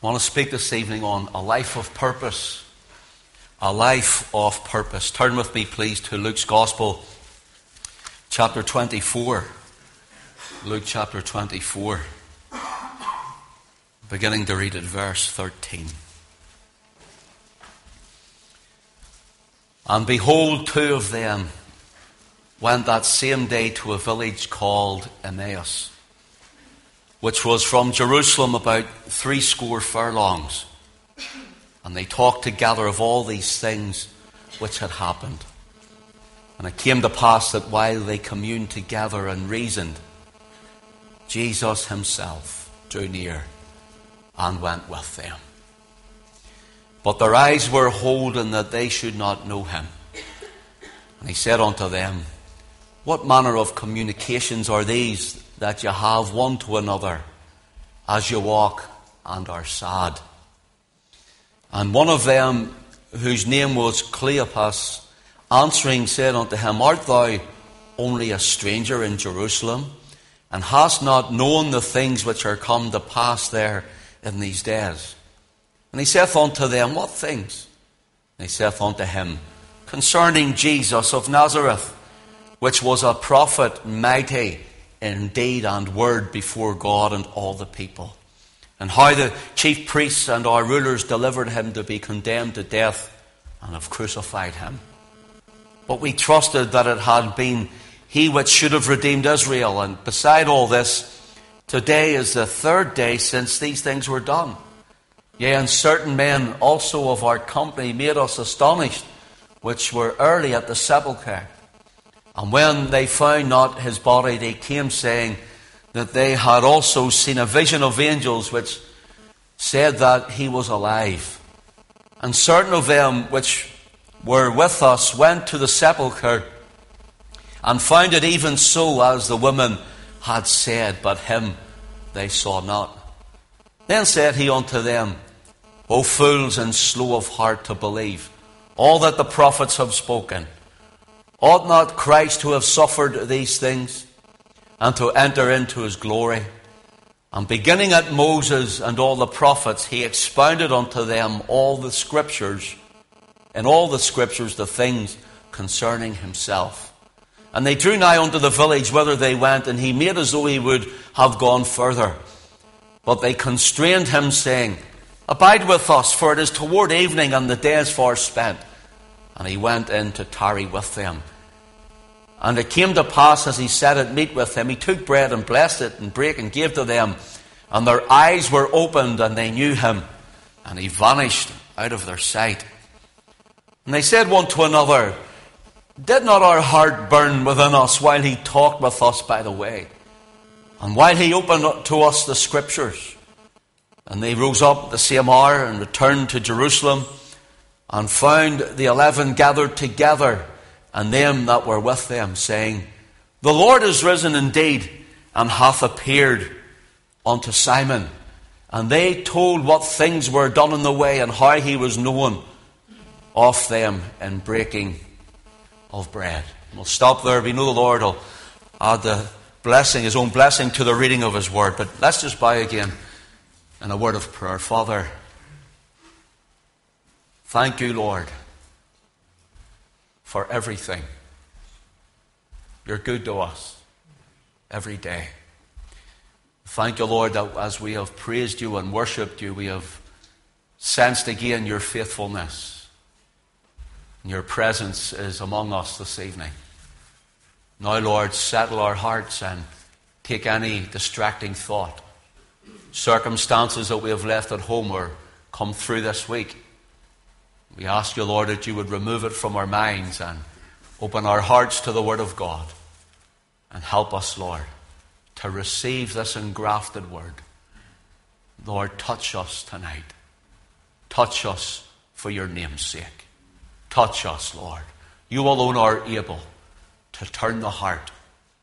I want to speak this evening on a life of purpose. A life of purpose. Turn with me, please, to Luke's Gospel, chapter 24. Luke chapter 24, beginning to read at verse 13. And behold, two of them went that same day to a village called Emmaus which was from Jerusalem about three score furlongs. And they talked together of all these things which had happened. And it came to pass that while they communed together and reasoned, Jesus himself drew near and went with them. But their eyes were holden that they should not know him. And he said unto them, What manner of communications are these that you have one to another as you walk and are sad. And one of them, whose name was Cleopas, answering said unto him, Art thou only a stranger in Jerusalem, and hast not known the things which are come to pass there in these days? And he saith unto them, What things? And he saith unto him, Concerning Jesus of Nazareth, which was a prophet mighty in deed and word before God and all the people. And how the chief priests and our rulers delivered him to be condemned to death and have crucified him. But we trusted that it had been he which should have redeemed Israel. And beside all this, today is the third day since these things were done. Yea, and certain men also of our company made us astonished, which were early at the sepulchre. And when they found not his body, they came saying that they had also seen a vision of angels which said that he was alive. And certain of them which were with us went to the sepulchre and found it even so as the women had said, but him they saw not. Then said he unto them, O fools and slow of heart to believe all that the prophets have spoken. Ought not Christ to have suffered these things and to enter into his glory? And beginning at Moses and all the prophets, he expounded unto them all the scriptures, and all the scriptures the things concerning himself. And they drew nigh unto the village whither they went, and he made as though he would have gone further. But they constrained him, saying, Abide with us, for it is toward evening, and the day is far spent and he went in to tarry with them. And it came to pass as he sat at meat with them, he took bread and blessed it and brake and gave to them. And their eyes were opened and they knew him. And he vanished out of their sight. And they said one to another, Did not our heart burn within us while he talked with us by the way? And while he opened to us the scriptures? And they rose up the same hour and returned to Jerusalem and found the eleven gathered together and them that were with them, saying, The Lord is risen indeed and hath appeared unto Simon. And they told what things were done in the way and how he was known of them in breaking of bread. We'll stop there. We know the Lord will add the blessing, his own blessing to the reading of his word. But let's just bow again in a word of prayer. Father, Thank you, Lord, for everything. You're good to us every day. Thank you, Lord, that as we have praised you and worshipped you, we have sensed again your faithfulness. And your presence is among us this evening. Now, Lord, settle our hearts and take any distracting thought, circumstances that we have left at home or come through this week. We ask you, Lord, that you would remove it from our minds and open our hearts to the Word of God and help us, Lord, to receive this engrafted Word. Lord, touch us tonight. Touch us for your name's sake. Touch us, Lord. You alone are able to turn the heart.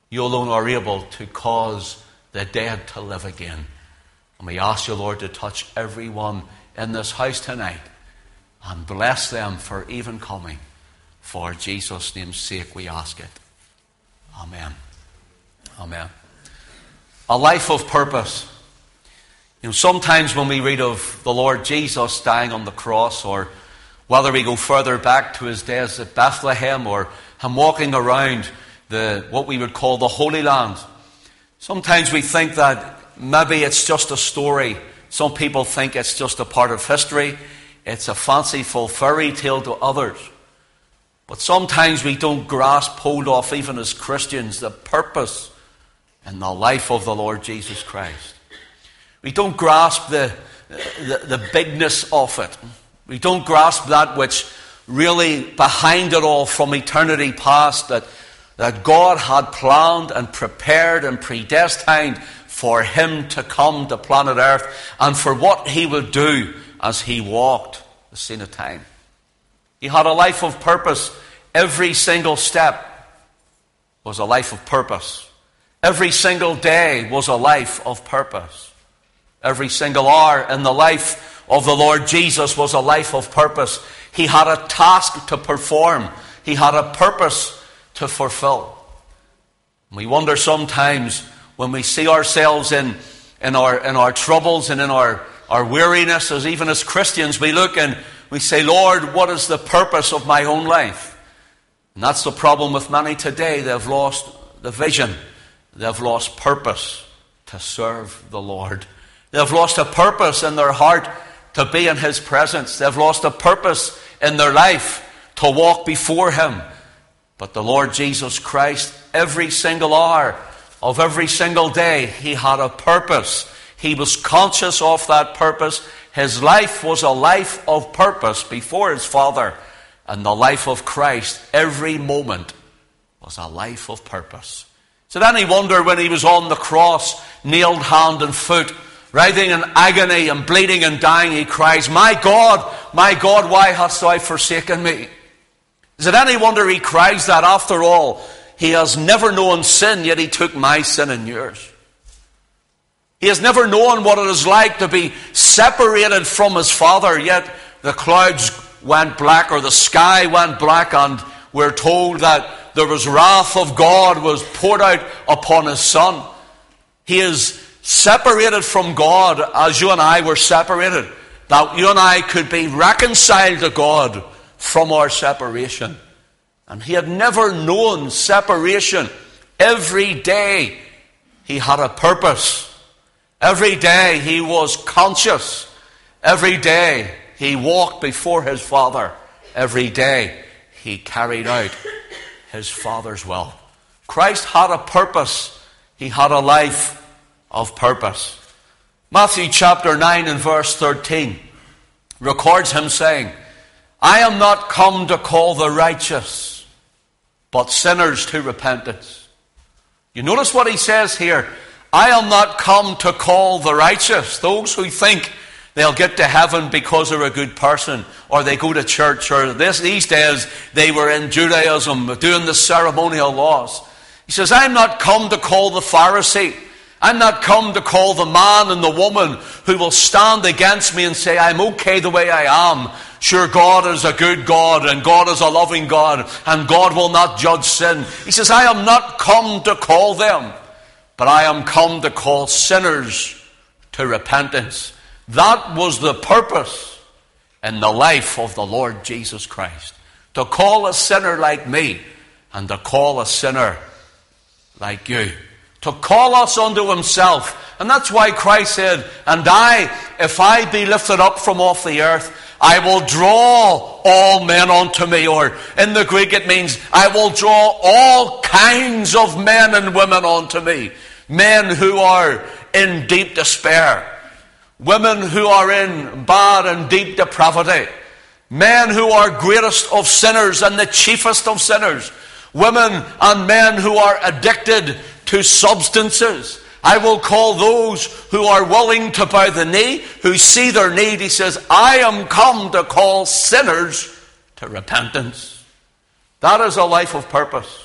You alone are able to cause the dead to live again. And we ask you, Lord, to touch everyone in this house tonight and bless them for even coming. For Jesus' name's sake, we ask it. Amen. Amen. A life of purpose. You know, sometimes when we read of the Lord Jesus dying on the cross, or whether we go further back to his days at Bethlehem, or him walking around the, what we would call the Holy Land, sometimes we think that maybe it's just a story. Some people think it's just a part of history. It's a fanciful fairy tale to others. But sometimes we don't grasp hold of, even as Christians, the purpose and the life of the Lord Jesus Christ. We don't grasp the, the, the bigness of it. We don't grasp that which really behind it all from eternity past that, that God had planned and prepared and predestined for him to come to planet Earth and for what he would do as he walked the scene of time. He had a life of purpose. Every single step was a life of purpose. Every single day was a life of purpose. Every single hour in the life of the Lord Jesus was a life of purpose. He had a task to perform, he had a purpose to fulfill. We wonder sometimes when we see ourselves in, in, our, in our troubles and in our, our weariness, as even as Christians, we look and we say, Lord, what is the purpose of my own life? And that's the problem with many today. They've lost the vision, they've lost purpose to serve the Lord. They've lost a purpose in their heart to be in His presence. They've lost a purpose in their life to walk before Him. But the Lord Jesus Christ, every single hour of every single day, He had a purpose. He was conscious of that purpose. His life was a life of purpose before His Father. And the life of Christ, every moment, was a life of purpose. Is it any wonder when He was on the cross, nailed hand and foot, writhing in agony and bleeding and dying, he cries, My God, my God, why hast thou forsaken me? Is it any wonder he cries that after all? He has never known sin, yet he took my sin and yours. He has never known what it is like to be separated from his Father, yet the clouds went black or the sky went black, and we're told that there was wrath of God was poured out upon his Son. He is separated from God as you and I were separated, that you and I could be reconciled to God from our separation. And he had never known separation. Every day he had a purpose. Every day he was conscious. Every day he walked before his Father. Every day he carried out his Father's will. Christ had a purpose. He had a life of purpose. Matthew chapter 9 and verse 13 records him saying, I am not come to call the righteous, but sinners to repentance. You notice what he says here. I am not come to call the righteous, those who think they'll get to heaven because they're a good person, or they go to church, or this, these days they were in Judaism doing the ceremonial laws. He says, I'm not come to call the Pharisee. I'm not come to call the man and the woman who will stand against me and say, I'm okay the way I am. Sure, God is a good God and God is a loving God and God will not judge sin. He says, I am not come to call them, but I am come to call sinners to repentance. That was the purpose in the life of the Lord Jesus Christ. To call a sinner like me and to call a sinner like you to call us unto himself. And that's why Christ said, And I, if I be lifted up from off the earth, I will draw all men unto me. Or in the Greek it means, I will draw all kinds of men and women unto me. Men who are in deep despair. Women who are in bad and deep depravity. Men who are greatest of sinners and the chiefest of sinners. Women and men who are addicted to substances. I will call those who are willing to bow the knee, who see their need. He says, I am come to call sinners to repentance. That is a life of purpose.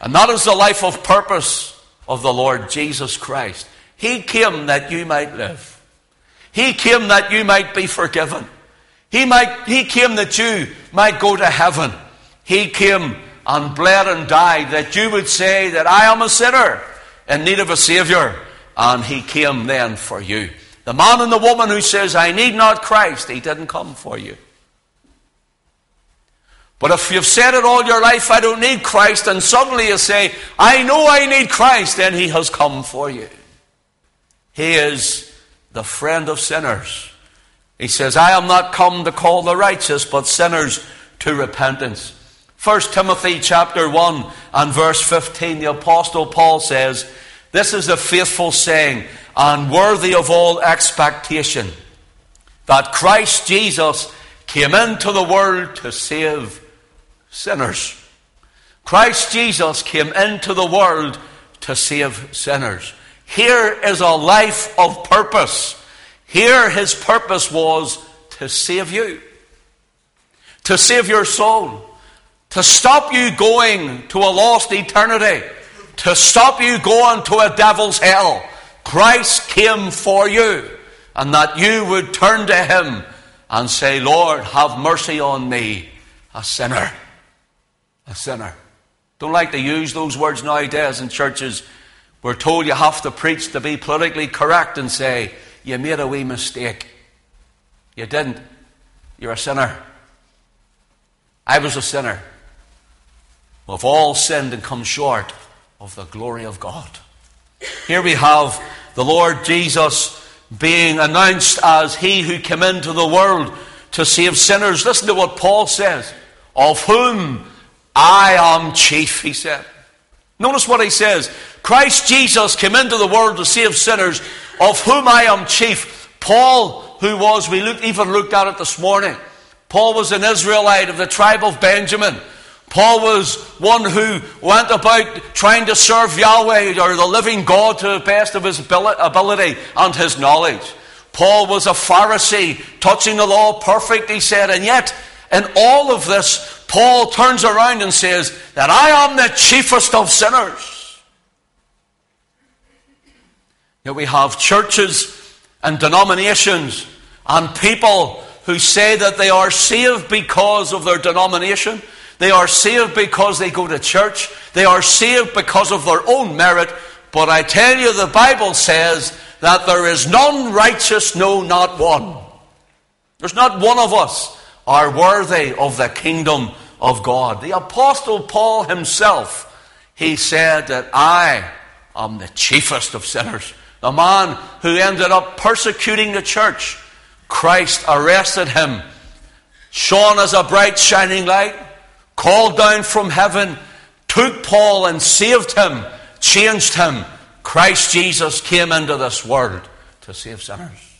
And that is the life of purpose of the Lord Jesus Christ. He came that you might live. He came that you might be forgiven. He, might, he came that you might go to heaven. He came and bled and died that you would say that I am a sinner in need of a Savior. And He came then for you. The man and the woman who says, I need not Christ, he didn't come for you. But if you've said it all your life, I don't need Christ, and suddenly you say, I know I need Christ, then he has come for you. He is the friend of sinners. He says, I am not come to call the righteous, but sinners to repentance. 1 Timothy chapter 1 and verse 15, the apostle Paul says, This is a faithful saying and worthy of all expectation that Christ Jesus came into the world to save sinners. Christ Jesus came into the world to save sinners. Here is a life of purpose. Here his purpose was to save you, to save your soul, to stop you going to a lost eternity, to stop you going to a devil's hell. Christ came for you, and that you would turn to him and say, Lord, have mercy on me, a sinner a sinner. Don't like to use those words nowadays in churches. We're told you have to preach to be politically correct and say, You made a wee mistake. You didn't. You're a sinner. I was a sinner. We've all sinned and come short of the glory of God. Here we have the Lord Jesus being announced as He who came into the world to save sinners. Listen to what Paul says of whom I am chief, he said. Notice what he says Christ Jesus came into the world to save sinners, of whom I am chief. Paul, who was, we looked, even looked at it this morning, Paul was an Israelite of the tribe of Benjamin. Paul was one who went about trying to serve Yahweh or the living God to the best of his ability and his knowledge. Paul was a Pharisee, touching the law perfect, he said, and yet in all of this, Paul turns around and says that I am the chiefest of sinners. Yet we have churches and denominations and people who say that they are saved because of their denomination. They are saved because they go to church. They are saved because of their own merit. But I tell you, the Bible says that there is none righteous, no, not one. There's not one of us are worthy of the kingdom of God. The Apostle Paul himself, he said that I am the chiefest of sinners. The man who ended up persecuting the church, Christ arrested him, shone as a bright shining light, called down from heaven, took Paul and saved him, changed him. Christ Jesus came into this world to save sinners.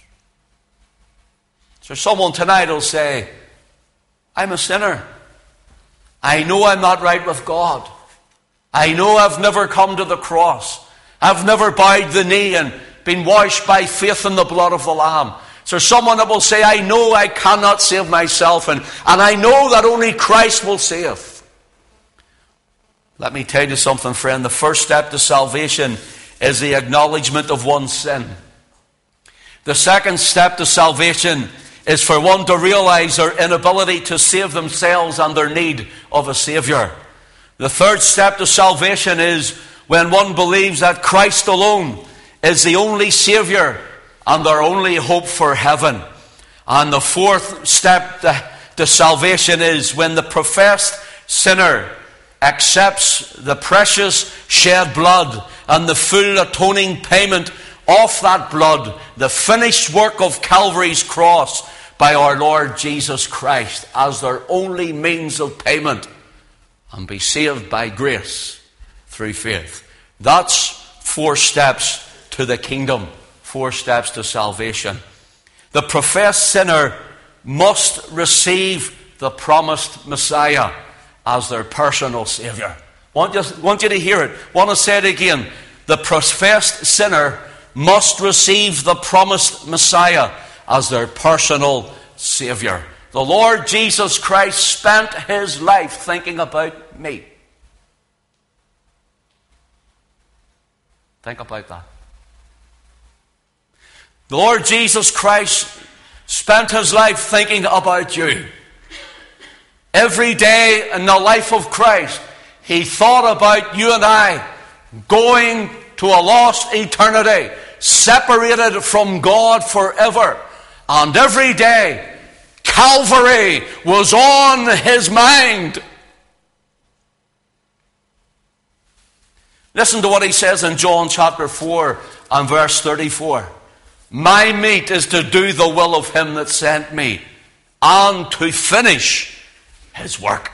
So someone tonight will say, I'm a sinner. I know I'm not right with God. I know I've never come to the cross. I've never bowed the knee and been washed by faith in the blood of the Lamb. So someone that will say, I know I cannot save myself, and, and I know that only Christ will save. Let me tell you something, friend. The first step to salvation is the acknowledgement of one's sin. The second step to salvation is for one to realize their inability to save themselves and their need of a Savior. The third step to salvation is when one believes that Christ alone is the only Savior and their only hope for heaven. And the fourth step to, to salvation is when the professed sinner accepts the precious shed blood and the full atoning payment of that blood, the finished work of Calvary's cross, by our Lord Jesus Christ as their only means of payment and be saved by grace through faith. That's four steps to the kingdom, four steps to salvation. The professed sinner must receive the promised Messiah as their personal Savior. Want you, want you to hear it. Want to say it again. The professed sinner must receive the promised Messiah as their personal Savior. The Lord Jesus Christ spent his life thinking about me. Think about that. The Lord Jesus Christ spent his life thinking about you. Every day in the life of Christ, he thought about you and I going to a lost eternity separated from God forever. And every day, Calvary was on his mind. Listen to what he says in John chapter 4 and verse 34. My meat is to do the will of him that sent me and to finish his work.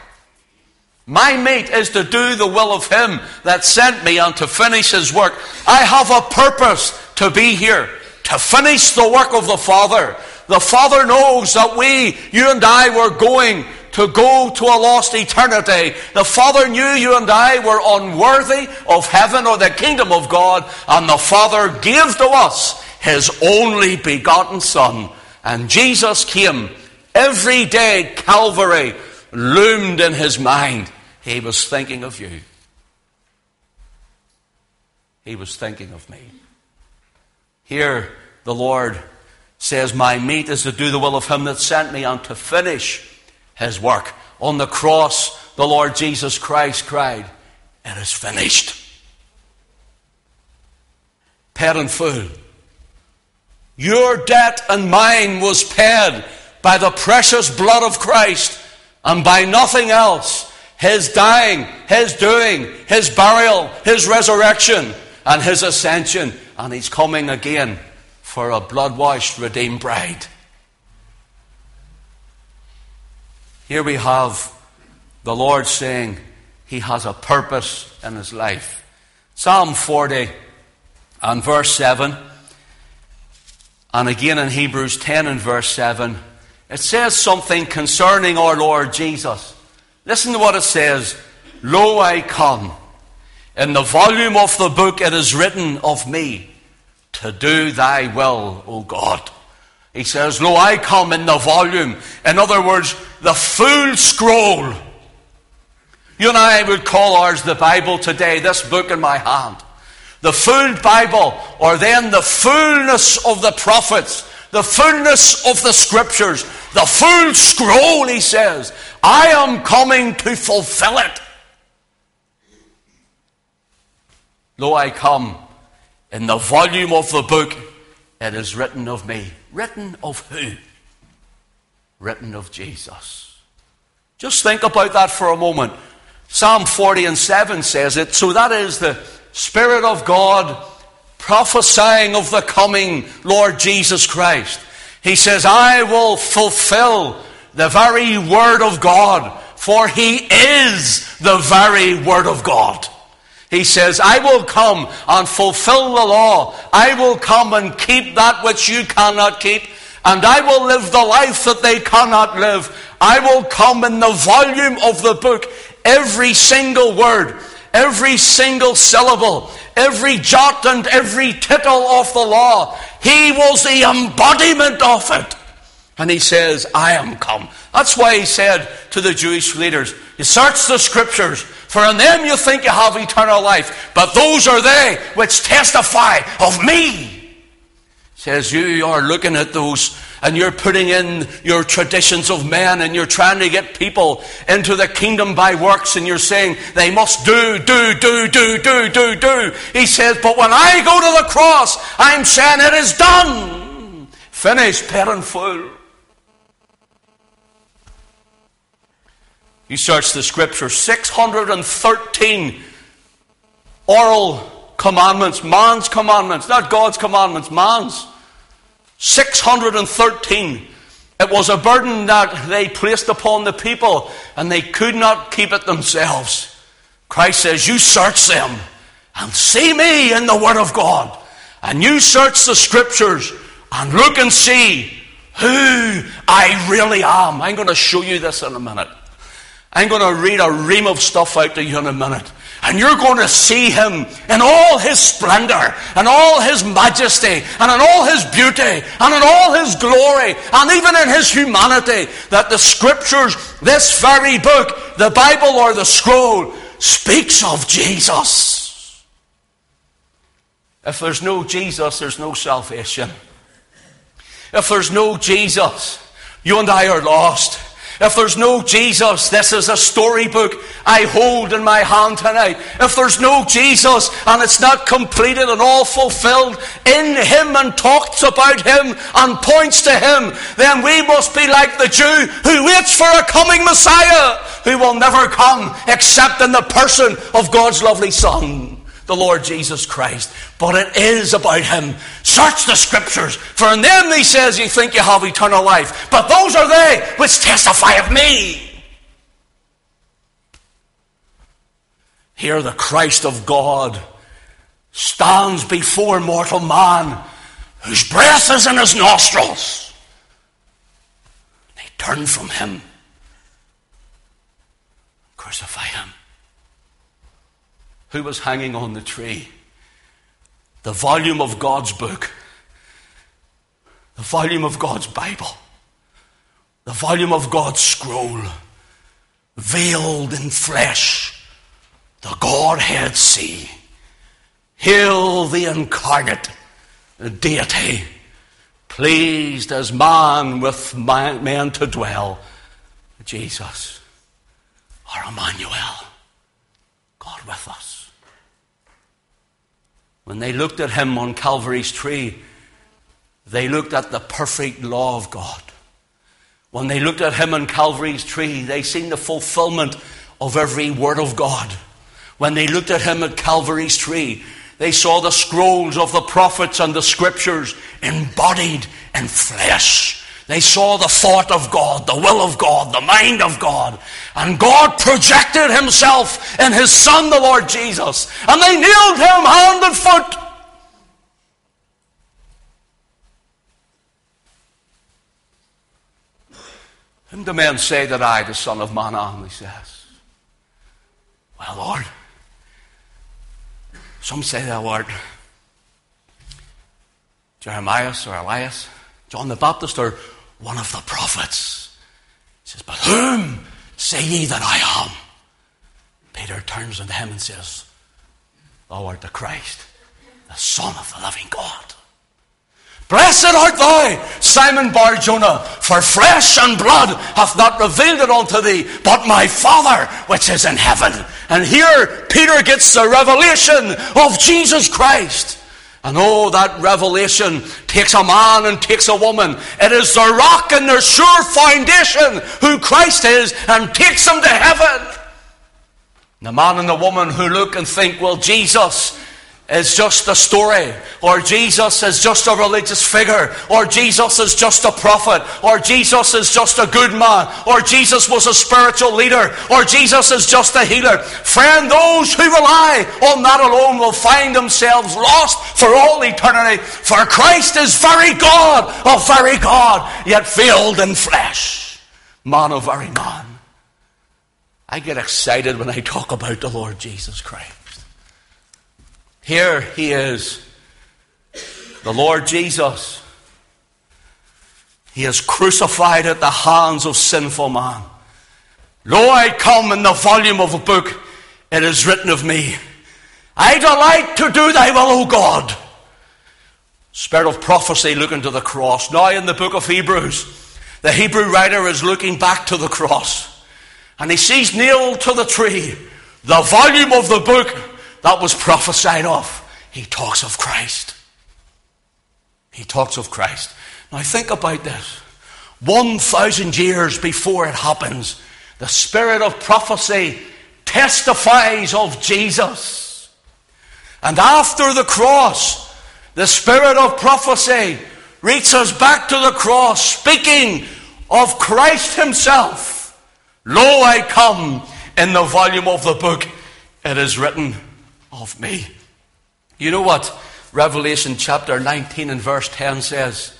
My meat is to do the will of him that sent me and to finish his work. I have a purpose to be here, to finish the work of the Father. The Father knows that we, you and I, were going to go to a lost eternity. The Father knew you and I were unworthy of heaven or the kingdom of God, and the Father gave to us His only begotten Son. And Jesus came every day, Calvary loomed in His mind. He was thinking of you. He was thinking of me. Here, the Lord says, My meat is to do the will of Him that sent me and to finish his work. On the cross, the Lord Jesus Christ cried, It is finished. Paid in full. Your debt and mine was paid by the precious blood of Christ and by nothing else. His dying, His doing, His burial, His resurrection, and His ascension. And He's coming again for a blood washed, redeemed bride. Here we have the Lord saying he has a purpose in his life. Psalm 40 and verse 7, and again in Hebrews 10 and verse 7, it says something concerning our Lord Jesus. Listen to what it says Lo, I come. In the volume of the book it is written of me to do thy will, O God. He says, Lo, I come in the volume. In other words, the full scroll. You and I would call ours the Bible today, this book in my hand. The full Bible, or then the fullness of the prophets, the fullness of the scriptures, the full scroll, he says. I am coming to fulfill it. Lo, I come in the volume of the book, it is written of me. Written of who? Written of Jesus. Just think about that for a moment. Psalm 40 and 7 says it. So that is the Spirit of God prophesying of the coming Lord Jesus Christ. He says, I will fulfill the very Word of God, for He is the very Word of God. He says, I will come and fulfill the law. I will come and keep that which you cannot keep. And I will live the life that they cannot live. I will come in the volume of the book, every single word, every single syllable, every jot and every tittle of the law. He was the embodiment of it. And he says, I am come. That's why he said to the Jewish leaders, You search the scriptures, for in them you think you have eternal life, but those are they which testify of me. Says you are looking at those and you're putting in your traditions of men and you're trying to get people into the kingdom by works and you're saying they must do, do, do, do, do, do, do. He says, but when I go to the cross, I'm saying it is done. Finished, in full. You search the scripture, 613 oral commandments, man's commandments, not God's commandments, man's. 613. It was a burden that they placed upon the people, and they could not keep it themselves. Christ says, You search them and see me in the Word of God. And you search the Scriptures and look and see who I really am. I'm going to show you this in a minute. I'm going to read a ream of stuff out to you in a minute. And you're going to see him in all his splendor, and all his majesty, and in all his beauty, and in all his glory, and even in his humanity. That the scriptures, this very book, the Bible or the scroll, speaks of Jesus. If there's no Jesus, there's no salvation. If there's no Jesus, you and I are lost. If there's no Jesus, this is a storybook I hold in my hand tonight. If there's no Jesus and it's not completed and all fulfilled in Him and talks about Him and points to Him, then we must be like the Jew who waits for a coming Messiah who will never come except in the person of God's lovely Son the Lord Jesus Christ. But it is about Him. Search the Scriptures, for in them, He says, you think you have eternal life. But those are they which testify of me. Here, the Christ of God stands before mortal man whose breath is in his nostrils. They turn from Him, crucify Him who was hanging on the tree. The volume of God's book, the volume of God's Bible, the volume of God's scroll, veiled in flesh, the Godhead see. Hail the incarnate deity, pleased as man with man to dwell, Jesus, our Emmanuel, God with us. When they looked at him on Calvary's tree, they looked at the perfect law of God. When they looked at him on Calvary's tree, they seen the fulfillment of every word of God. When they looked at him at Calvary's tree, they saw the scrolls of the prophets and the scriptures embodied in flesh. They saw the thought of God, the will of God, the mind of God. And God projected Himself in His Son, the Lord Jesus. And they nailed Him hand and foot. Whom do men say that I, the Son of Man, am? He says. Well, Lord, some say thou art Jeremiah or Elias, John the Baptist, or one of the prophets. He says, But whom say ye that I am? Peter turns unto him and says, Thou art the Christ, the Son of the living God. Blessed art thou, Simon Bar Jonah, for flesh and blood hath not revealed it unto thee, but my Father which is in heaven. And here Peter gets the revelation of Jesus Christ. And oh, that revelation takes a man and takes a woman. It is the rock and the sure foundation who Christ is and takes them to heaven. The man and the woman who look and think, well, Jesus is just a story, or Jesus is just a religious figure, or Jesus is just a prophet, or Jesus is just a good man, or Jesus was a spiritual leader, or Jesus is just a healer. Friend, those who rely on that alone will find themselves lost for all eternity, for Christ is very God of very God, yet veiled in flesh, man of very man. I get excited when I talk about the Lord Jesus Christ. Here he is, the Lord Jesus. He is crucified at the hands of sinful man. Lo, I come in the volume of a book, it is written of me. I delight to do thy will, O God. Spirit of prophecy looking to the cross. Now in the book of Hebrews, the Hebrew writer is looking back to the cross. And he sees nailed to the tree the volume of the book that was prophesied of. He talks of Christ. He talks of Christ. Now think about this. 1,000 years before it happens, the spirit of prophecy testifies of Jesus. And after the cross, the spirit of prophecy reaches back to the cross, speaking of Christ Himself. Lo, I come in the volume of the book, it is written of me. You know what Revelation chapter 19 and verse 10 says?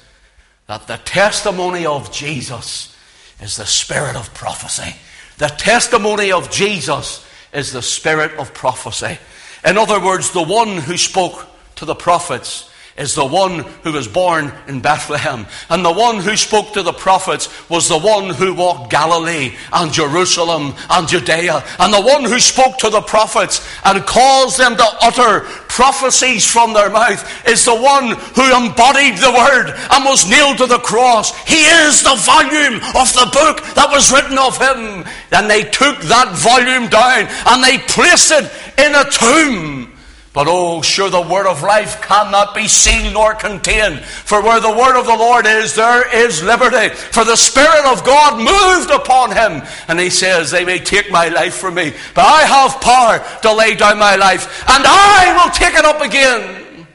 That the testimony of Jesus is the spirit of prophecy. The testimony of Jesus is the spirit of prophecy. In other words, the one who spoke to the prophets is the one who was born in Bethlehem. And the one who spoke to the prophets was the one who walked Galilee and Jerusalem and Judea. And the one who spoke to the prophets and caused them to utter prophecies from their mouth is the one who embodied the word and was nailed to the cross. He is the volume of the book that was written of him. And they took that volume down and they placed it in a tomb. But oh, sure, the word of life cannot be seen nor contained. For where the word of the Lord is, there is liberty. For the Spirit of God moved upon him. And he says, They may take my life from me, but I have power to lay down my life, and I will take it up again.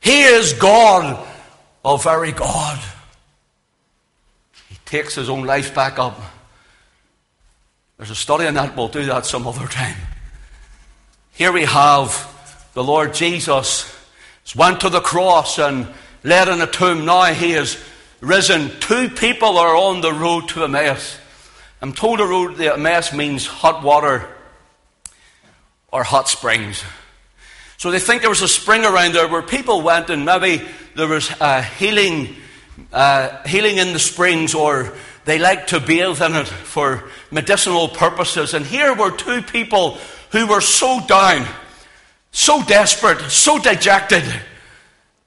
He is God, oh, very God. He takes his own life back up. There's a study on that. We'll do that some other time. Here we have the Lord Jesus went to the cross and laid in a tomb. Now he is risen. Two people are on the road to Emmaus. I'm told the road to Emmaus means hot water or hot springs. So they think there was a spring around there where people went and maybe there was uh, healing, healing in the springs or they liked to bathe in it for medicinal purposes. And here were two people who were so down so desperate, so dejected.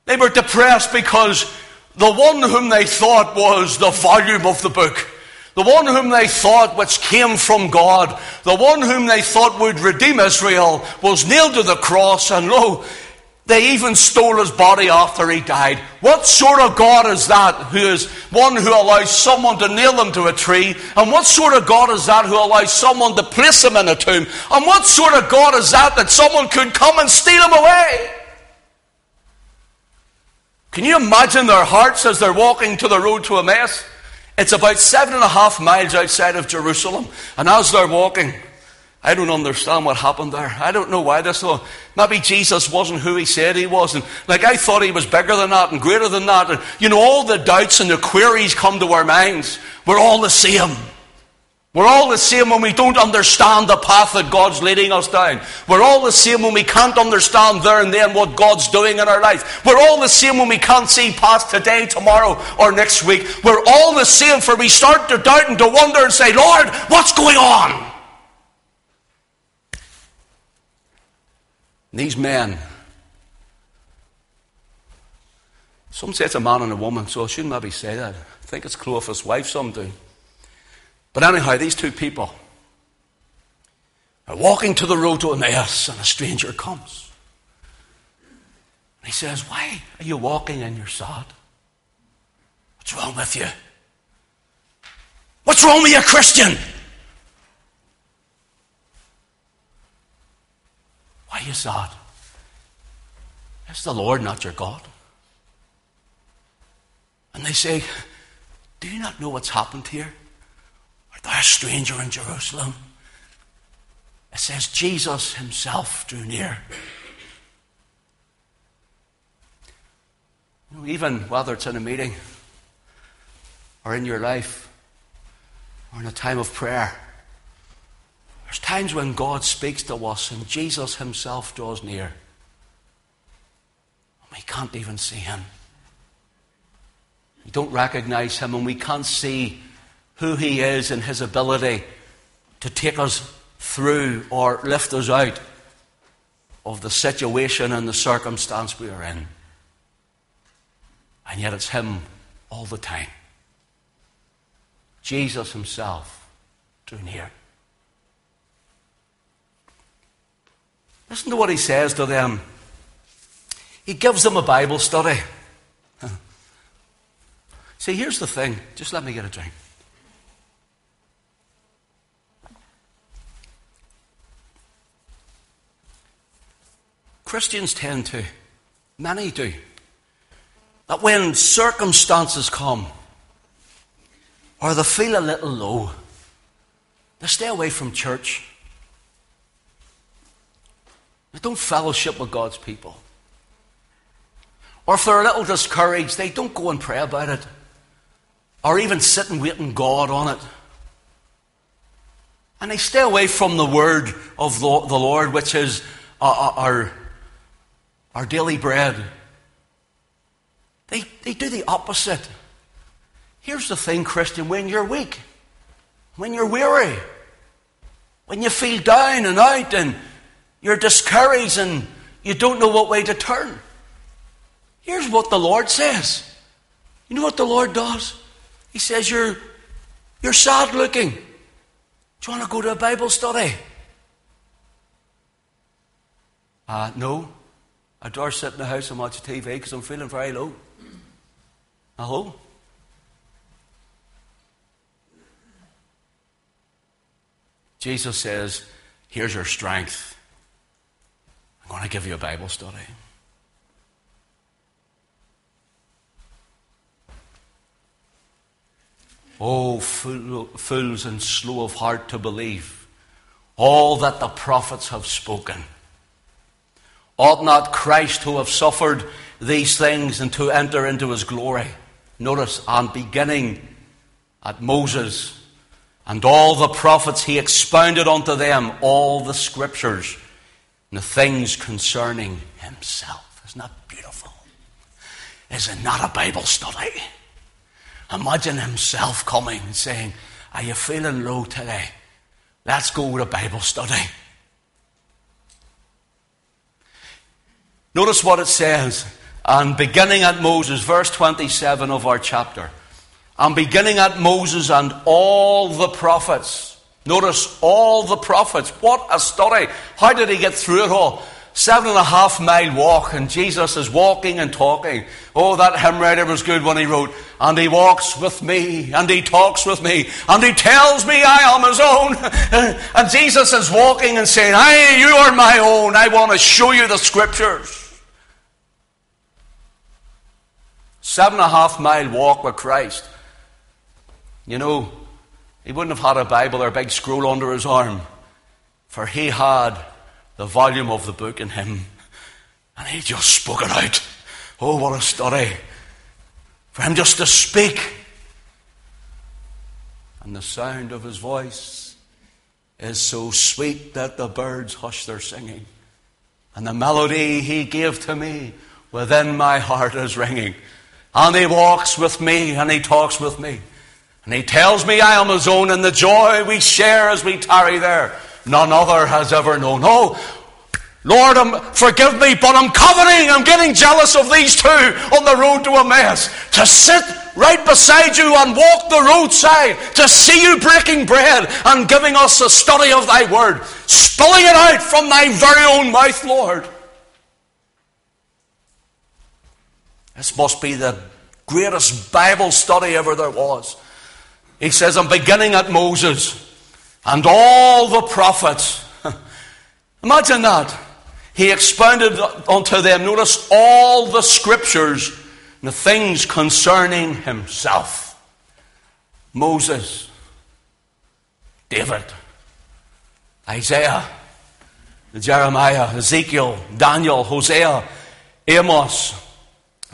They were depressed because the one whom they thought was the volume of the book, the one whom they thought which came from God, the one whom they thought would redeem Israel, was nailed to the cross, and lo, they even stole his body after he died. What sort of God is that who is one who allows someone to nail him to a tree? And what sort of God is that who allows someone to place him in a tomb? And what sort of God is that that someone could come and steal him away? Can you imagine their hearts as they're walking to the road to Emmaus? It's about seven and a half miles outside of Jerusalem. And as they're walking, I don't understand what happened there. I don't know why this. So maybe Jesus wasn't who he said he was. And like I thought he was bigger than that and greater than that. And you know, all the doubts and the queries come to our minds. We're all the same. We're all the same when we don't understand the path that God's leading us down. We're all the same when we can't understand there and then what God's doing in our life. We're all the same when we can't see past today, tomorrow, or next week. We're all the same for we start to doubt and to wonder and say, Lord, what's going on? These men, some say it's a man and a woman, so I shouldn't maybe say that. I think it's Clopas' wife, some do. But anyhow, these two people are walking to the road to Emmaus, and a stranger comes. And he says, Why are you walking and you're sad? What's wrong with you? What's wrong with you, Christian? Why are you sad? It's the Lord, not your God. And they say, Do you not know what's happened here? Art thou a stranger in Jerusalem? It says, Jesus himself drew near. You know, even whether it's in a meeting or in your life or in a time of prayer, there's times when God speaks to us and Jesus Himself draws near. We can't even see Him. We don't recognize Him and we can't see who He is and His ability to take us through or lift us out of the situation and the circumstance we are in. And yet it's Him all the time. Jesus Himself drew near. Listen to what he says to them. He gives them a Bible study. See, here's the thing. Just let me get a drink. Christians tend to, many do, that when circumstances come or they feel a little low, they stay away from church. They don't fellowship with God's people. Or if they're a little discouraged, they don't go and pray about it. Or even sit and wait on God on it. And they stay away from the word of the Lord, which is uh, uh, our, our daily bread. They, they do the opposite. Here's the thing, Christian when you're weak, when you're weary, when you feel down and out and you're discouraged and you don't know what way to turn, here's what the Lord says. You know what the Lord does? He says, You're, you're sad looking. Do you want to go to a Bible study? Uh, no. I'd rather sit in the house and watch TV because I'm feeling very low. Hello? Jesus says, Here's your strength. I'm going to give you a Bible study. Oh, fools and slow of heart to believe all that the prophets have spoken. Ought not Christ who have suffered these things and to enter into his glory? Notice, on beginning at Moses and all the prophets, he expounded unto them all the scriptures and the things concerning himself. Isn't that beautiful? Is it not a Bible study? Imagine himself coming and saying, Are you feeling low today? Let's go to Bible study. Notice what it says. And beginning at Moses, verse 27 of our chapter. And beginning at Moses and all the prophets. Notice all the prophets. What a story. How did he get through it all? seven and a half mile walk, and Jesus is walking and talking. Oh, that hymn writer was good when he wrote, And he walks with me, and he talks with me, and he tells me I am his own. and Jesus is walking and saying, Hey, you are my own. I want to show you the scriptures. Seven and a half mile walk with Christ. You know, he wouldn't have had a Bible or a big scroll under his arm, for he had the volume of the book in him. And he just spoke it out. Oh, what a study. For him just to speak. And the sound of his voice is so sweet that the birds hush their singing. And the melody he gave to me within my heart is ringing. And he walks with me and he talks with me. And he tells me I am his own and the joy we share as we tarry there none other has ever known. Oh, Lord, um, forgive me, but I'm coveting, I'm getting jealous of these two on the road to Emmaus. To sit right beside you and walk the roadside, to see you breaking bread and giving us a study of thy word, spilling it out from thy very own mouth, Lord. This must be the greatest Bible study ever there was. He says, I'm beginning at Moses and all the prophets. Imagine that. He expounded unto them, notice, all the scriptures the things concerning himself. Moses, David, Isaiah, Jeremiah, Ezekiel, Daniel, Hosea, Amos,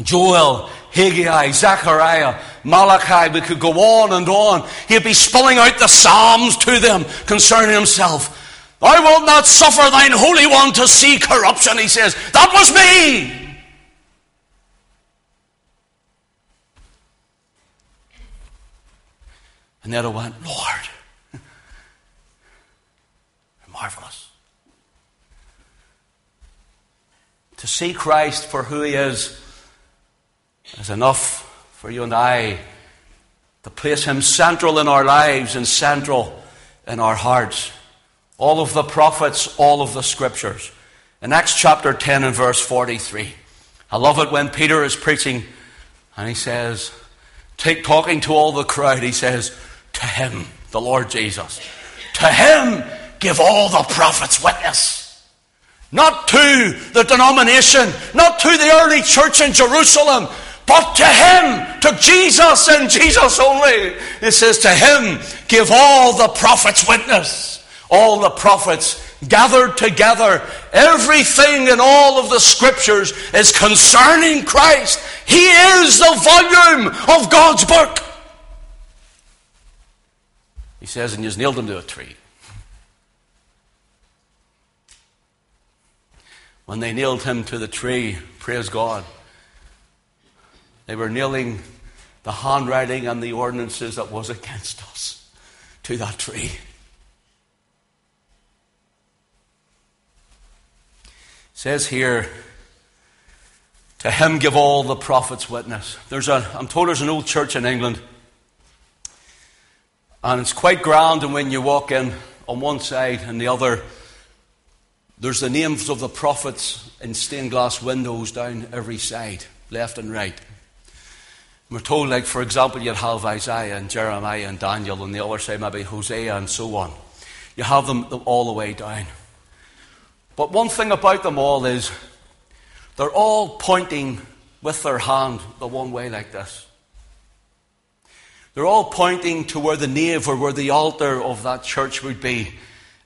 Joel, Haggai, Zechariah, Malachi, we could go on and on. He'd be spelling out the Psalms to them concerning himself. I will not suffer thine Holy One to see corruption, he says. That was me! And then I went, Lord, marvelous. To see Christ for who he is is enough for you and I to place Him central in our lives and central in our hearts. All of the prophets, all of the scriptures. In Acts chapter 10 and verse 43, I love it when Peter is preaching and he says, take, talking to all the crowd, he says, To Him, the Lord Jesus, to Him give all the prophets witness. Not to the denomination, not to the early church in Jerusalem, but to him, to Jesus and Jesus only. It says, to him give all the prophets witness. All the prophets gathered together. Everything in all of the scriptures is concerning Christ. He is the volume of God's book. He says, and you nailed him to a tree. When they nailed him to the tree, praise God. They were nailing the handwriting and the ordinances that was against us to that tree. It says here, to him give all the prophets witness. There's a, I'm told there's an old church in England, and it's quite grand. And when you walk in, on one side and the other, there's the names of the prophets in stained glass windows down every side, left and right. We're told, like, for example, you'd have Isaiah and Jeremiah and Daniel, and the other side maybe Hosea and so on. You have them all the way down. But one thing about them all is they're all pointing with their hand the one way, like this. They're all pointing to where the nave or where the altar of that church would be.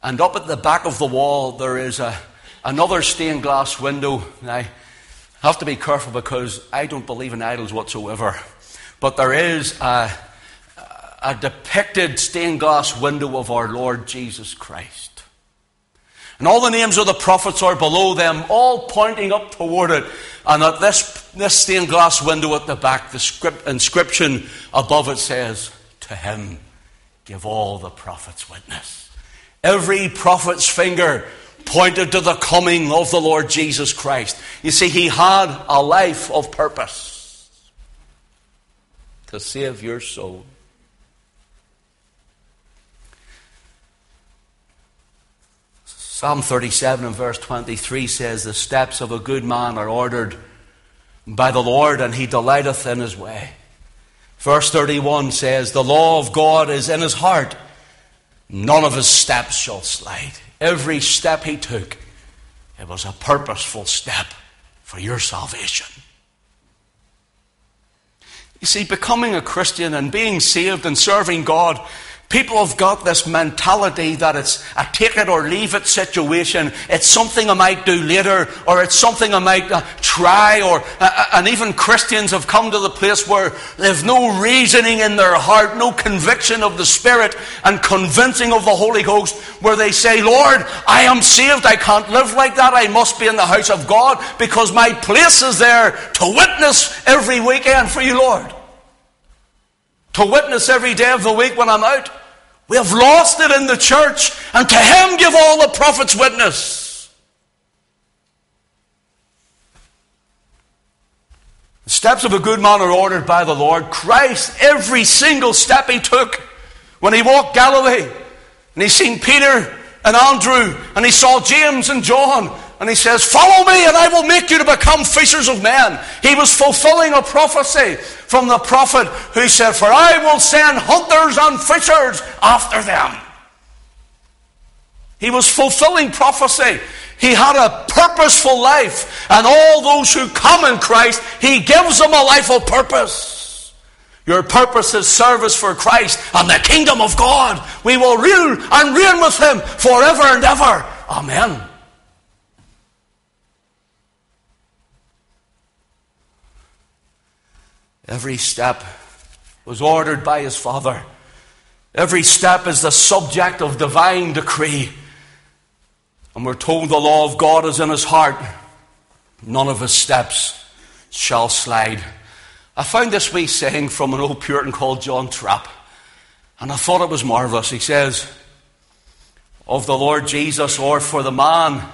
And up at the back of the wall, there is a, another stained glass window. Now, I have to be careful because I don't believe in idols whatsoever. But there is a, a depicted stained glass window of our Lord Jesus Christ. And all the names of the prophets are below them, all pointing up toward it. And at this, this stained glass window at the back, the script, inscription above it says, To him give all the prophets witness. Every prophet's finger pointed to the coming of the Lord Jesus Christ. You see, he had a life of purpose to save your soul. Psalm 37 and verse 23 says, The steps of a good man are ordered by the Lord, and he delighteth in his way. Verse 31 says, The law of God is in his heart, none of his steps shall slide. Every step he took, it was a purposeful step for your salvation. You see, becoming a Christian and being saved and serving God People have got this mentality that it's a take it or leave it situation. It's something I might do later, or it's something I might uh, try, or uh, uh, and even Christians have come to the place where they've no reasoning in their heart, no conviction of the Spirit, and convincing of the Holy Ghost, where they say, "Lord, I am saved. I can't live like that. I must be in the house of God because my place is there to witness every weekend for you, Lord." To witness every day of the week when I'm out. We have lost it in the church, and to him give all the prophets witness. The steps of a good man are ordered by the Lord. Christ, every single step he took when he walked Galilee, and he seen Peter and Andrew, and he saw James and John, and he says, Follow me, and I will make you to become fishers of men. He was fulfilling a prophecy from the prophet who said, For I will send hunters and fishers after them. He was fulfilling prophecy. He had a purposeful life, and all those who come in Christ, He gives them a life of purpose. Your purpose is service for Christ and the kingdom of God. We will rule and reign with Him forever and ever. Amen. Every step was ordered by his Father. Every step is the subject of divine decree. And we're told the law of God is in his heart. None of his steps shall slide. I found this wee saying from an old Puritan called John Trapp, and I thought it was marvelous. He says, Of the Lord Jesus, or for the man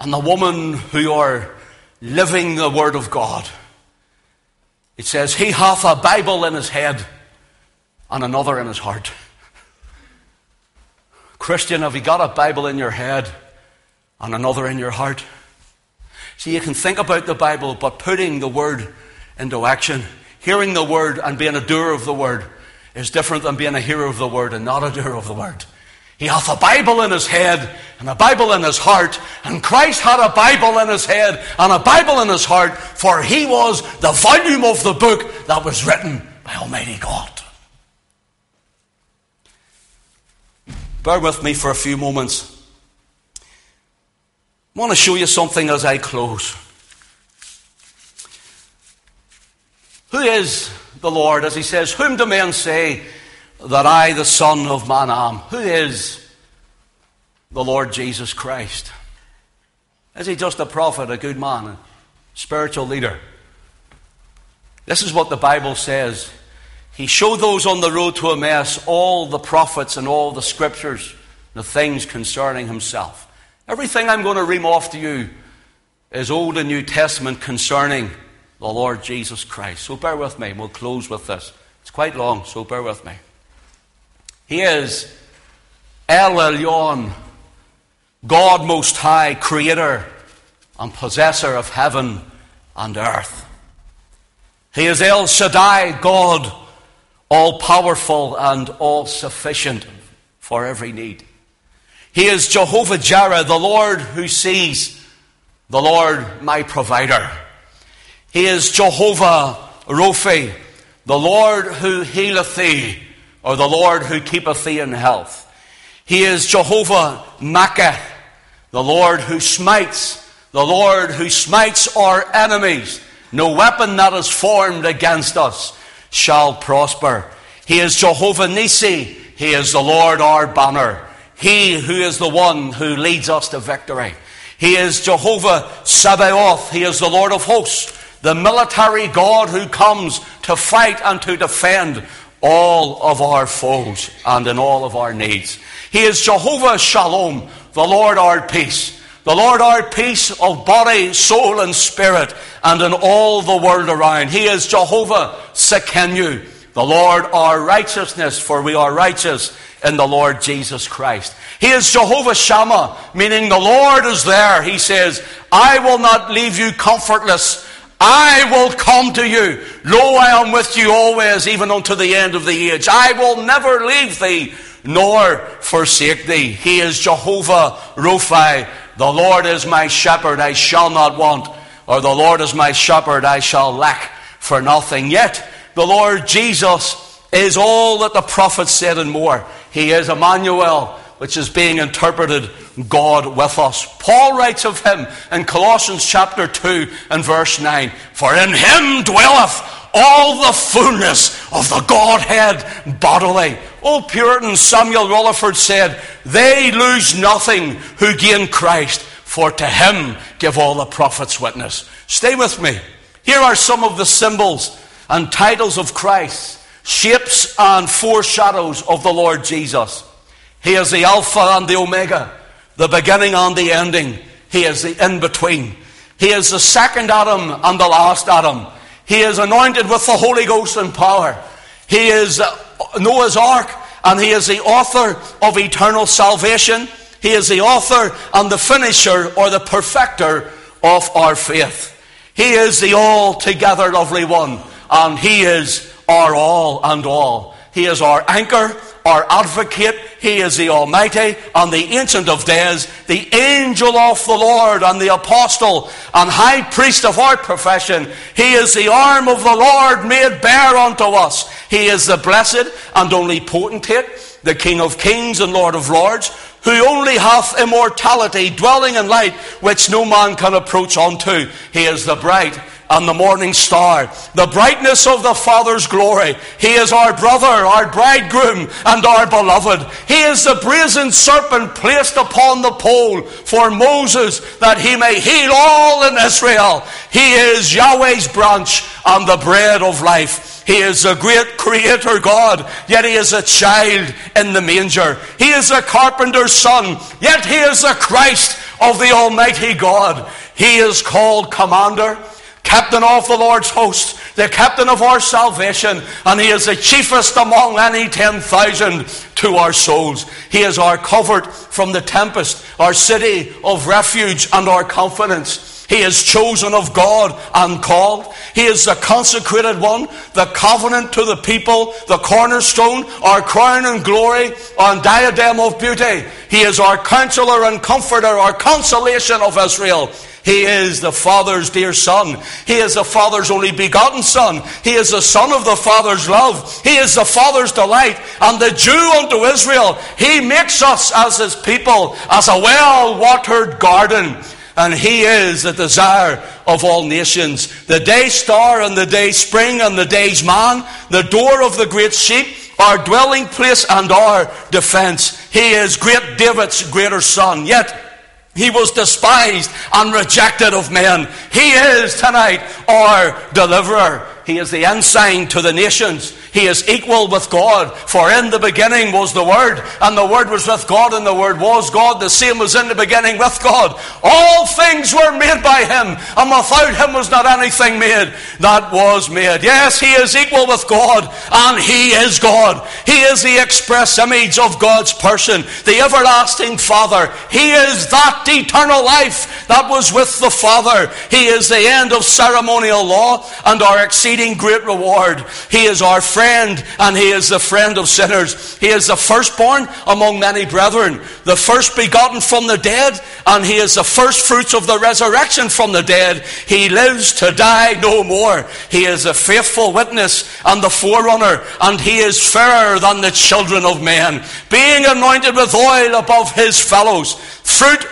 and the woman who are living the Word of God it says, He hath a Bible in his head and another in his heart. Christian, have you got a Bible in your head and another in your heart? See, you can think about the Bible, but putting the Word into action, hearing the Word and being a doer of the Word, is different than being a hearer of the Word and not a doer of the Word. He hath a Bible in his head and a Bible in his heart. And Christ had a Bible in his head and a Bible in his heart, for he was the volume of the book that was written by Almighty God. Bear with me for a few moments. I want to show you something as I close. Who is the Lord? As he says, Whom do men say that I, the Son of Man, am. Who is the Lord Jesus Christ? Is he just a prophet, a good man, a spiritual leader? This is what the Bible says. He showed those on the road to Emmaus all the prophets and all the scriptures, the things concerning himself. Everything I'm going to ream off to you is Old and New Testament concerning the Lord Jesus Christ. So bear with me. We'll close with this. It's quite long, so bear with me. He is El Elyon, God Most High, Creator and Possessor of heaven and earth. He is El Shaddai, God, all powerful and all sufficient for every need. He is Jehovah Jireh, the Lord who sees, the Lord my provider. He is Jehovah Rophi, the Lord who healeth thee, or the Lord who keepeth thee in health. He is Jehovah Makkah, the Lord who smites, the Lord who smites our enemies. No weapon that is formed against us shall prosper. He is Jehovah Nissi. He is the Lord our banner. He who is the one who leads us to victory. He is Jehovah Sabaoth. He is the Lord of hosts, the military God who comes to fight and to defend all of our foes and in all of our needs. He is Jehovah Shalom, the Lord our peace. The Lord our peace of body, soul, and spirit, and in all the world around. He is Jehovah Tsidkenu, the Lord our righteousness, for we are righteous in the Lord Jesus Christ. He is Jehovah Shammah, meaning the Lord is there. He says, I will not leave you comfortless. I will come to you. Lo, I am with you always, even unto the end of the age. I will never leave thee nor forsake thee. He is Jehovah Rophi, the Lord is my shepherd, I shall not want. Or the Lord is my shepherd, I shall lack for nothing. Yet, the Lord Jesus is all that the prophets said and more. He is Emmanuel, which is being interpreted God with us. Paul writes of him in Colossians chapter 2 and verse 9 For in him dwelleth all the fullness of the Godhead bodily. Old Puritan Samuel Rutherford said, They lose nothing who gain Christ, for to him give all the prophets witness. Stay with me. Here are some of the symbols and titles of Christ, shapes and foreshadows of the Lord Jesus. He is the Alpha and the Omega, the beginning and the ending. He is the in between. He is the second Adam and the last Adam. He is anointed with the Holy Ghost and power. He is uh, Noah's Ark, and he is the author of eternal salvation. He is the author and the finisher or the perfecter of our faith. He is the altogether lovely one, and he is our all and all. He is our anchor, our advocate. He is the Almighty and the Ancient of Days, the angel of the Lord and the apostle and high priest of our profession. He is the arm of the Lord made bare unto us. He is the blessed and only potentate, the King of kings and Lord of lords, who only hath immortality, dwelling in light, which no man can approach unto. He is the bright and the morning star, the brightness of the Father's glory. He is our brother, our bridegroom, and our beloved. He is the brazen serpent placed upon the pole for Moses that he may heal all in Israel. He is Yahweh's branch and the bread of life. He is a great creator God, yet he is a child in the manger. He is a carpenter's son, yet he is the Christ of the Almighty God. He is called commander captain of the Lord's host, the captain of our salvation, and he is the chiefest among any 10,000 to our souls. He is our covert from the tempest, our city of refuge and our confidence. He is chosen of God and called. He is the consecrated one, the covenant to the people, the cornerstone, our crown and glory, our diadem of beauty. He is our counselor and comforter, our consolation of Israel. He is the Father's dear Son. He is the Father's only begotten Son. He is the Son of the Father's love. He is the Father's delight. And the Jew unto Israel, He makes us as His people, as a well watered garden. And He is the desire of all nations. The day star and the day spring and the day's man, the door of the great sheep, our dwelling place and our defense. He is great David's greater son. Yet, he was despised and rejected of men. He is tonight our deliverer. He is the ensign to the nations. He is equal with God. For in the beginning was the Word, and the Word was with God, and the Word was God. The same was in the beginning with God. All things were made by Him, and without Him was not anything made that was made. Yes, He is equal with God, and He is God. He is the express image of God's person, the everlasting Father. He is that eternal life that was with the Father. He is the end of ceremonial law and our exceeding great reward. He is our friend, and He is the friend of sinners. He is the firstborn among many brethren, the first begotten from the dead, and He is the first fruits of the resurrection from the dead. He lives to die no more. He is a faithful witness and the forerunner, and He is fairer than the children of men, being anointed with oil above His fellows. Fruit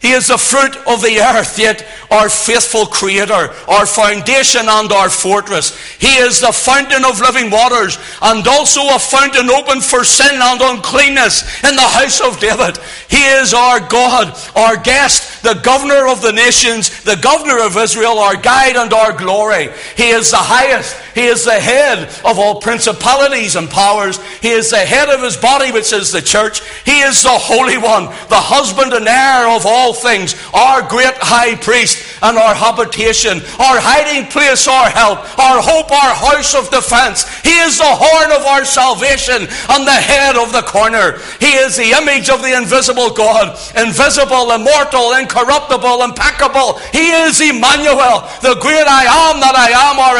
he is the fruit of the earth, yet our faithful Creator, our foundation and our fortress. He is the fountain of living waters, and also a fountain open for sin and uncleanness in the house of David. He is our God, our guest, the governor of the nations, the governor of Israel, our guide and our glory. He is the highest. He is the head of all principalities and powers. He is the head of his body, which is the church. He is the Holy One, the husband and heir of all all things, our great high priest and our habitation, our hiding place, our help, our hope, our house of defense. He is the horn of our salvation and the head of the corner. He is the image of the invisible God, invisible, immortal, incorruptible, impeccable. He is Emmanuel, the great I am I am,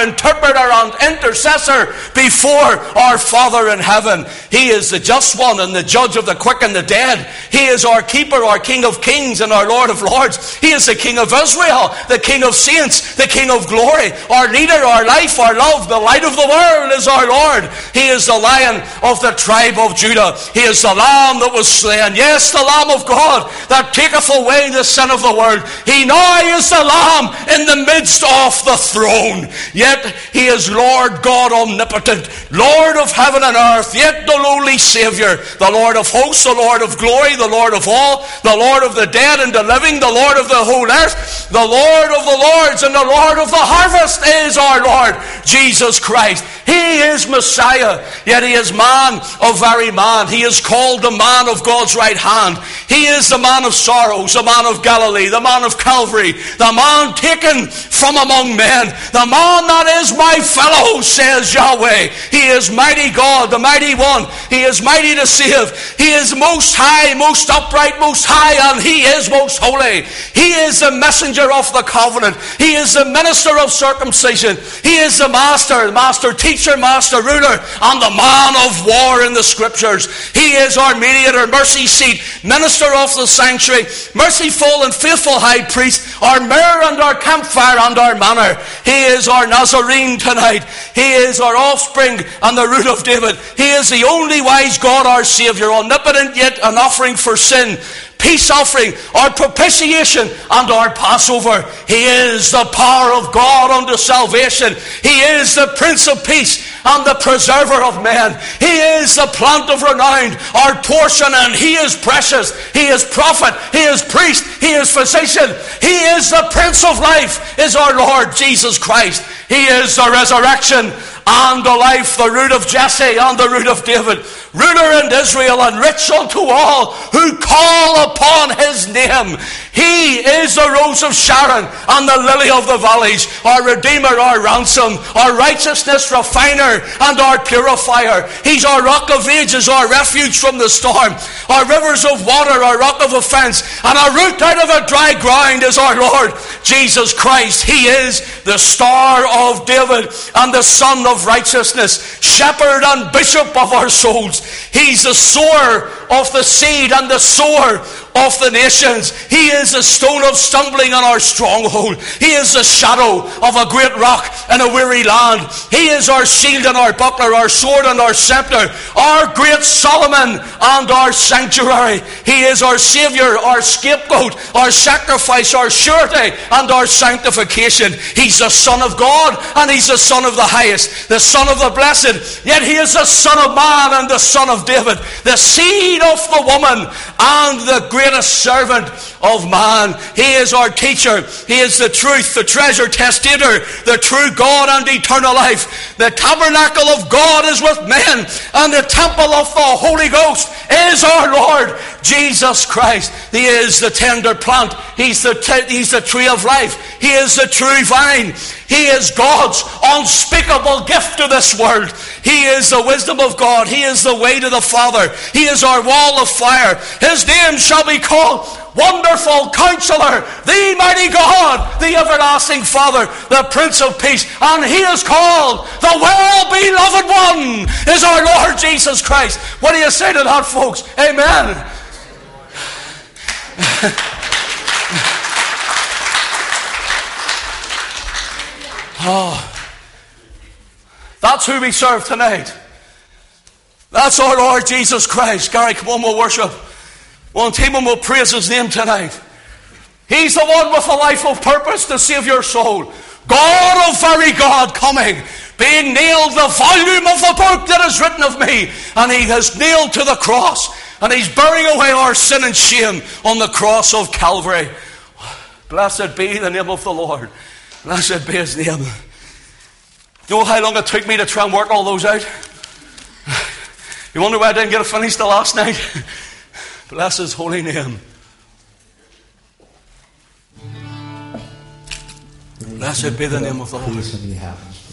interpreter and intercessor before our Father in heaven. He is the just one and the judge of the quick and the dead. He is our keeper, our King of kings, and our Lord of Lords. He is the King of Israel, the King of saints, the King of glory, our leader, our life, our love, the light of the world is our Lord. He is the lion of the tribe of Judah. He is the lamb that was slain. Yes, the lamb of God that taketh away the sin of the world. He now is the lamb in the midst of the throne. Yet he is Lord God omnipotent, Lord of heaven and earth, yet the lowly Savior, the Lord of hosts, the Lord of glory, the Lord of all, the Lord of the dead and the living, the Lord of the whole earth, the Lord of the lords, and the Lord of the harvest is our Lord Jesus Christ. He is Messiah, yet he is man of very man. He is called the man of God's right hand. He is the man of sorrows, the man of Galilee, the man of Calvary, the man taken from among men, the man that is my fellow, says Yahweh. He is mighty God, the mighty one. He is mighty to save. He is most high, most upright, most high, and he is most holy. He is the messenger of the covenant. He is the minister of circumcision. He is the master, master teacher, master ruler, and the man of war in the scriptures. He is our mediator, mercy seat, minister of the sanctuary, merciful and faithful high priest, our mirror and our campfire and our manor. He is our Nazarene tonight. He is our offspring and the root of David. He is the only wise God, our Savior, omnipotent yet an offering for sin peace offering, our propitiation, and our Passover. He is the power of God unto salvation. He is the Prince of Peace and the preserver of men. He is the plant of renown, our portion, and He is precious. He is prophet, He is priest, He is physician. He is the Prince of life, is our Lord Jesus Christ. He is the resurrection and the life, the root of Jesse and the root of David, ruler in Israel and rich unto all who call upon his name. He is the rose of Sharon and the lily of the valleys, our Redeemer, our ransom, our righteousness refiner and our purifier. He's our rock of ages, our refuge from the storm, our rivers of water, our rock of offense, and our root out of a dry ground is our Lord Jesus Christ. He is the star of David and the sun of righteousness, shepherd and bishop of our souls. He's the sower of the seed and the sower of the nations. He is a stone of stumbling on our stronghold. He is the shadow of a great rock and a weary land. He is our shield and our buckler, our sword and our scepter, our great Solomon and our sanctuary. He is our Savior, our scapegoat, our sacrifice, our surety, and our sanctification. He's the Son of God and He's the Son of the highest, the Son of the blessed. Yet He is the Son of man and the Son of David, the seed of the woman and the greatest servant of man. He is our teacher. He is the truth, the treasure testator, the true God and eternal life. The tabernacle of God is with men, and the temple of the Holy Ghost is our Lord Jesus Christ. He is the tender plant. He's the, te- he's the tree of life. He is the true vine. He is God's unspeakable gift to this world. He is the wisdom of God. He is the way to the Father. He is our wall of fire. His name shall be called Wonderful Counselor, the Mighty God, the Everlasting Father, the Prince of Peace. And He is called the Well Beloved One, is our Lord Jesus Christ. What do you say to that, folks? Amen. oh, that's who we serve tonight. That's our Lord Jesus Christ. Gary, come on, we'll worship. One team and we'll praise his name tonight. He's the one with a life of purpose to save your soul. God of very God coming, being nailed the volume of the book that is written of me, and he has nailed to the cross, and he's bearing away our sin and shame on the cross of Calvary. Blessed be the name of the Lord. Blessed be his name. You know how long it took me to try and work all those out? You wonder why I didn't get it finished the last night? Bless his holy name. Blessed be the name of the Lord.